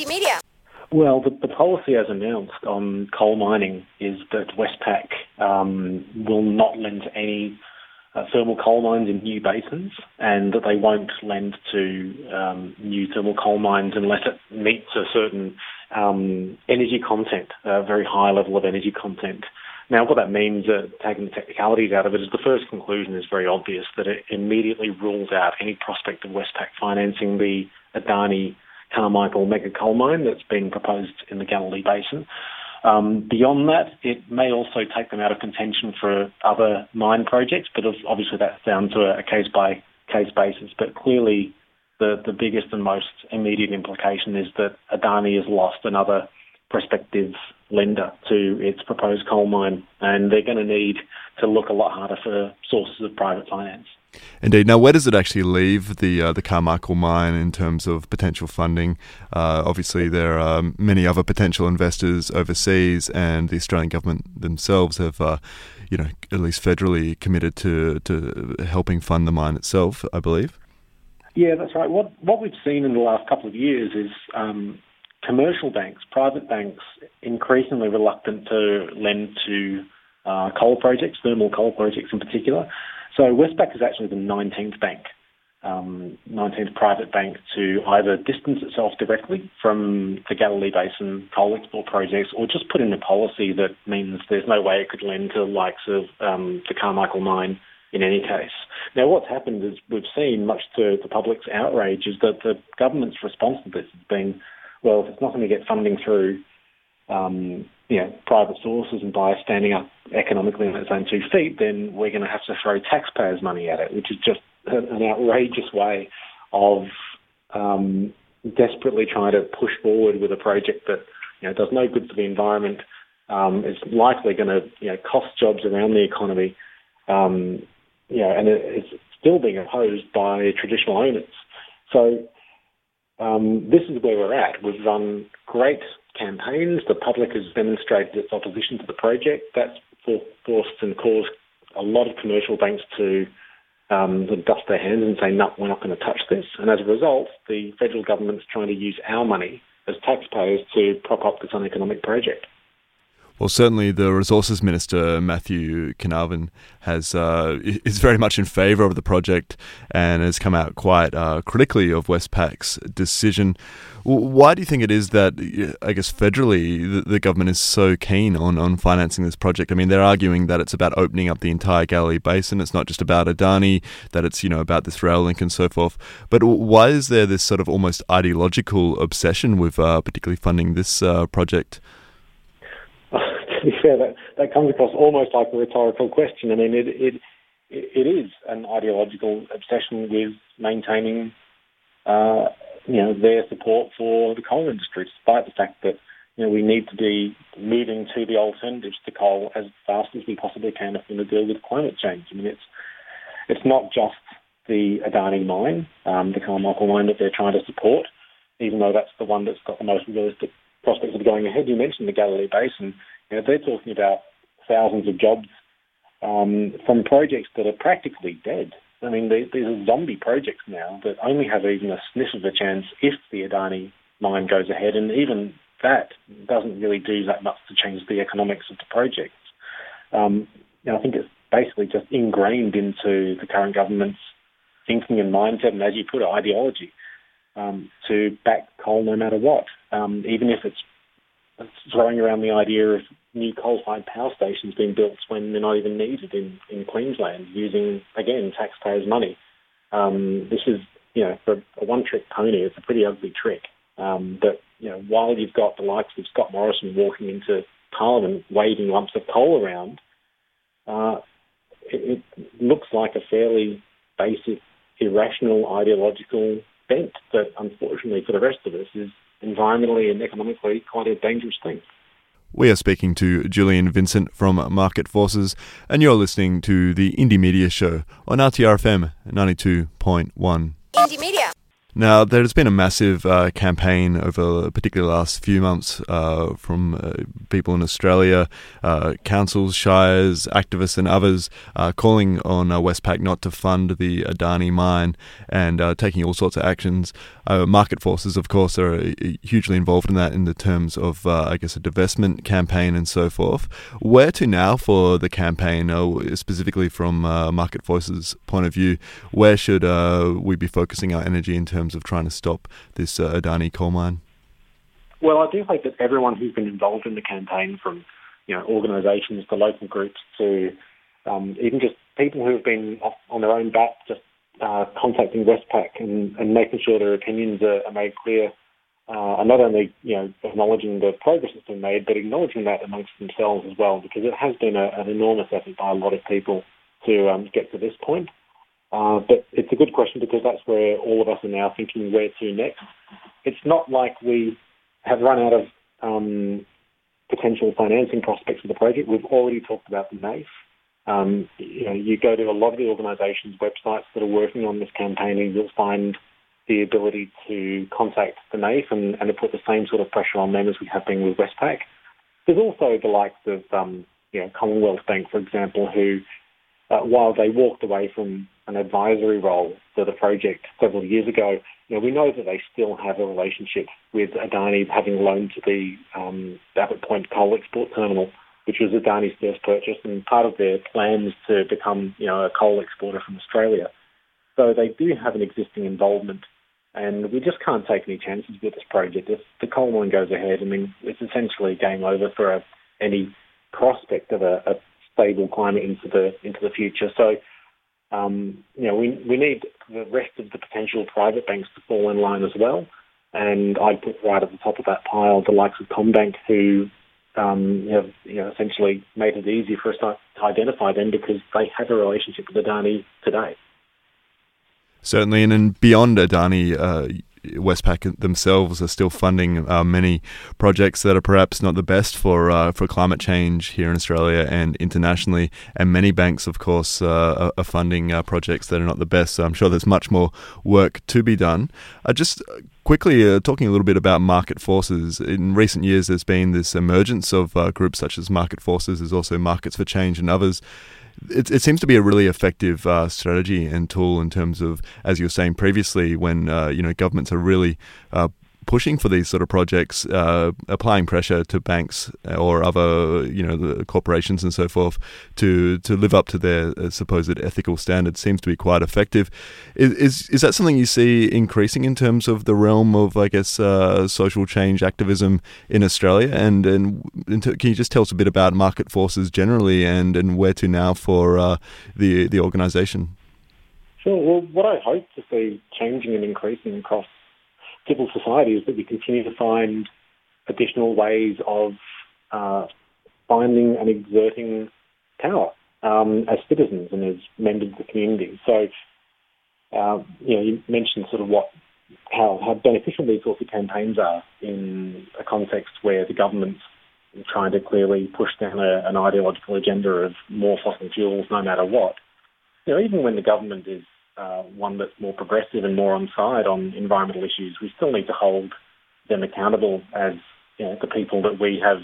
Media. Well, the, the, policy as announced on coal mining is that Westpac um, will not lend to any uh, thermal coal mines in new basins and that they won't lend to um, new thermal coal mines unless it meets a certain um, energy content, a very high level of energy content. Now, what that means, uh, taking the technicalities out of it, is the first conclusion is very obvious that it immediately rules out any prospect of Westpac financing the Adani Carmichael mega coal mine that's being proposed in the Galilee Basin. Um, beyond that, it may also take them out of contention for other mine projects, but obviously that's down to a case by case basis. But clearly, the, the biggest and most immediate implication is that Adani has lost another prospective lender to its proposed coal mine, and they're going to need to look a lot harder for sources of private finance. Indeed. Now, where does it actually leave the uh, the Carmichael mine in terms of potential funding? Uh, obviously, there are many other potential investors overseas, and the Australian government themselves have, uh, you know, at least federally committed to to helping fund the mine itself. I believe. Yeah, that's right. What what we've seen in the last couple of years is um, commercial banks, private banks, increasingly reluctant to lend to uh, coal projects, thermal coal projects in particular. So Westpac is actually the 19th bank, um, 19th private bank to either distance itself directly from the Galilee Basin coal export projects or just put in a policy that means there's no way it could lend to the likes of um, the Carmichael mine in any case. Now, what's happened is we've seen, much to the public's outrage, is that the government's response to this has been, well, if it's not going to get funding through um, you know, private sources and by standing up economically on its own two feet, then we're going to have to throw taxpayers' money at it, which is just an outrageous way of um, desperately trying to push forward with a project that you know does no good for the environment, um, is likely going to you know cost jobs around the economy, um, you know, and it's still being opposed by traditional owners. So um, this is where we're at. We've run great campaigns. The public has demonstrated its opposition to the project. That's forced and caused a lot of commercial banks to um, dust their hands and say, no, we're not going to touch this. And as a result, the federal government's trying to use our money as taxpayers to prop up this uneconomic project. Well, certainly the Resources Minister Matthew Canavan has uh, is very much in favour of the project and has come out quite uh, critically of Westpac's decision. Why do you think it is that I guess federally the, the, government is so keen on, on financing this project? I mean, they're arguing that it's about opening up the entire Galilee Basin. It's not just about Adani. That it's you know about this rail link and so forth. But why is there this sort of almost ideological obsession with uh, particularly funding this uh, project? To be fair, that, that comes across almost like a rhetorical question. I mean, it, it, it is an ideological obsession with maintaining, uh, you know, their support for the coal industry, despite the fact that, you know, we need to be moving to the alternatives to coal as fast as we possibly can if we're going to deal with climate change. I mean, it's, it's not just the Adani mine, um, the Carmichael mine that they're trying to support, even though that's the one that's got the most realistic prospects of going ahead. You mentioned the Galilee Basin. Know, they're talking about thousands of jobs um, from projects that are practically dead. I mean, these are zombie projects now that only have even a sniff of a chance if the Adani mine goes ahead, and even that doesn't really do that much to change the economics of the projects. Um, I think it's basically just ingrained into the current government's thinking and mindset, and as you put it, ideology, um, to back coal no matter what, um, even if it's throwing around the idea of new coal-fired power stations being built when they're not even needed in, in Queensland, using again taxpayers' money. Um, this is, you know, for a one-trick pony, it's a pretty ugly trick. Um, but you know, while you've got the likes of Scott Morrison walking into Parliament waving lumps of coal around, uh, it, it looks like a fairly basic, irrational ideological bent that, unfortunately, for the rest of us, is environmentally and economically quite a dangerous thing. We are speaking to Julian Vincent from Market Forces, and you're listening to the Indie Media Show on RTRFM 92.1. Indie Media. Now, there's been a massive uh, campaign over particularly the last few months uh, from uh, people in Australia, uh, councils, shires, activists, and others uh, calling on uh, Westpac not to fund the Adani mine and taking all sorts of actions. market forces, of course, are hugely involved in that in the terms of, I guess, a divestment campaign and so forth. Where to now for the campaign, specifically from market forces' point of view? Where should we be focusing our energy in terms terms of trying to stop this uh, Adani coal mine? Well, I do think that everyone who's been involved in the campaign, from you know organisations to local groups to um, even just people who have been on their own bat, just uh, contacting Westpac and, and, making sure their opinions are, are made clear, uh, and not only you know acknowledging the progress that's been made, but acknowledging that amongst themselves as well, because it has been a, an enormous effort by a lot of people to um, get to this point. Uh, but it's a good question because that's where all of us are now thinking where to next. It's not like we have run out of um, potential financing prospects for the project. We've already talked about the NAIF. Um, you know, you go to a lot of the organisations' websites that are working on this campaign, and you'll find the ability to contact the NAIF and, and to put the same sort of pressure on them as we have been with Westpac. There's also the likes of um, you know, Commonwealth Bank, for example, who, uh, while they walked away from an advisory role for the project several years ago, you know, we know that they still have a relationship with Adani, having loaned to the um, Abbott Point coal export terminal, which was Adani's first purchase and part of their plans to become, you know, a coal exporter from Australia. So they do have an existing involvement, and we just can't take any chances with this project. If the coal mine goes ahead, I mean, it's essentially game over for a, any prospect of a, a stable climate into the into the future. So um, you know, we, we need the rest of the potential private banks to fall in line as well. And I'd put right at the top of that pile the likes of CommBank, who um, have you know, essentially made it easy for us to, identify them because they have a relationship with Adani today. Certainly, and then beyond Adani, uh, Westpac themselves are still funding uh, many projects that are perhaps not the best for uh, for climate change here in Australia and internationally. And many banks, of course, uh, are funding uh, projects that are not the best. So I'm sure there's much more work to be done. Uh, just quickly uh, talking a little bit about market forces. In recent years, there's been this emergence of groups such as Market Forces. There's also Markets for Change and others it, it seems to be a really effective uh, strategy and tool in terms of, as you were saying previously, when uh, you know governments are really uh, pushing for these sort of projects, uh, applying pressure to banks or other, you know, corporations and so forth to to live up to their uh, supposed ethical standards seems to be quite effective. Is, is, is that something you see increasing in terms of the realm of, I guess, uh, social change activism in Australia? And and, and can you just tell us a bit about market forces generally and, and where to now for uh, the the organisation? Sure. Well, what I hope to see changing and increasing across civil society is that we continue to find additional ways of uh, finding and exerting power um, as citizens and as members of the community. So, uh, you know, you mentioned sort of what how, how beneficial these sorts of campaigns are in a context where the government's trying to clearly push down a, an ideological agenda of more fossil fuels no matter what. You know, even when the government is uh, one that's more progressive and more on side on environmental issues, we still need to hold them accountable as you know, the people that we have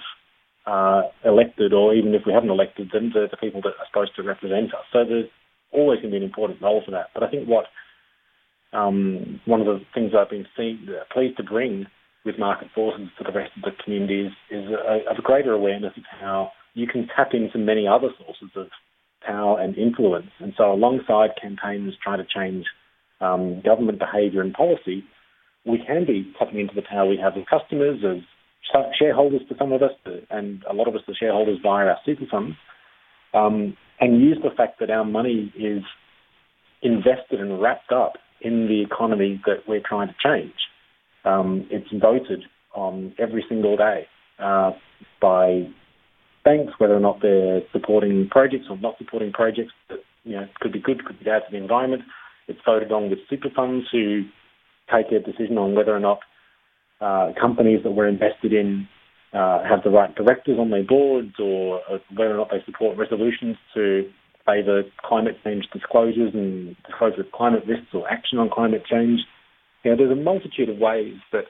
uh, elected, or even if we haven't elected them, the, the people that are supposed to represent us. So there's always going to be an important role for that. But I think what um, one of the things I've been seen, uh, pleased to bring with market forces to the rest of the community is, is a, a greater awareness of how you can tap into many other sources of power and influence. And so, alongside campaigns trying to change um, government behaviour and policy, we can be tapping into the power we have as customers, as shareholders for some of us, and a lot of us are shareholders via our super funds, um, and use the fact that our money is invested and wrapped up in the economy that we're trying to change. Um, it's voted on every single day uh, by banks, whether or not they're supporting projects or not supporting projects that you know could be good, could be bad for the environment. It's voted on with super funds who take a decision on whether or not uh, companies that we're invested in uh, have the right directors on their boards or uh, whether or not they support resolutions to favour climate change disclosures and disclosure of climate risks or action on climate change. you know, there's a multitude of ways that,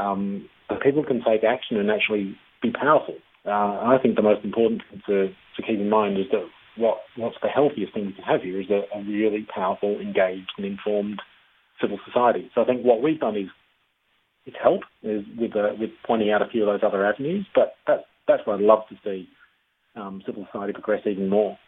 um, people can take action and actually be powerful. Uh, I think the most important thing to, to keep in mind is that what what's the healthiest thing we can have here is a, a really powerful, engaged, and informed civil society. So I think what we've done is is help is with uh, with pointing out a few of those other avenues. But that that's what I'd love to see um, civil society progress even more.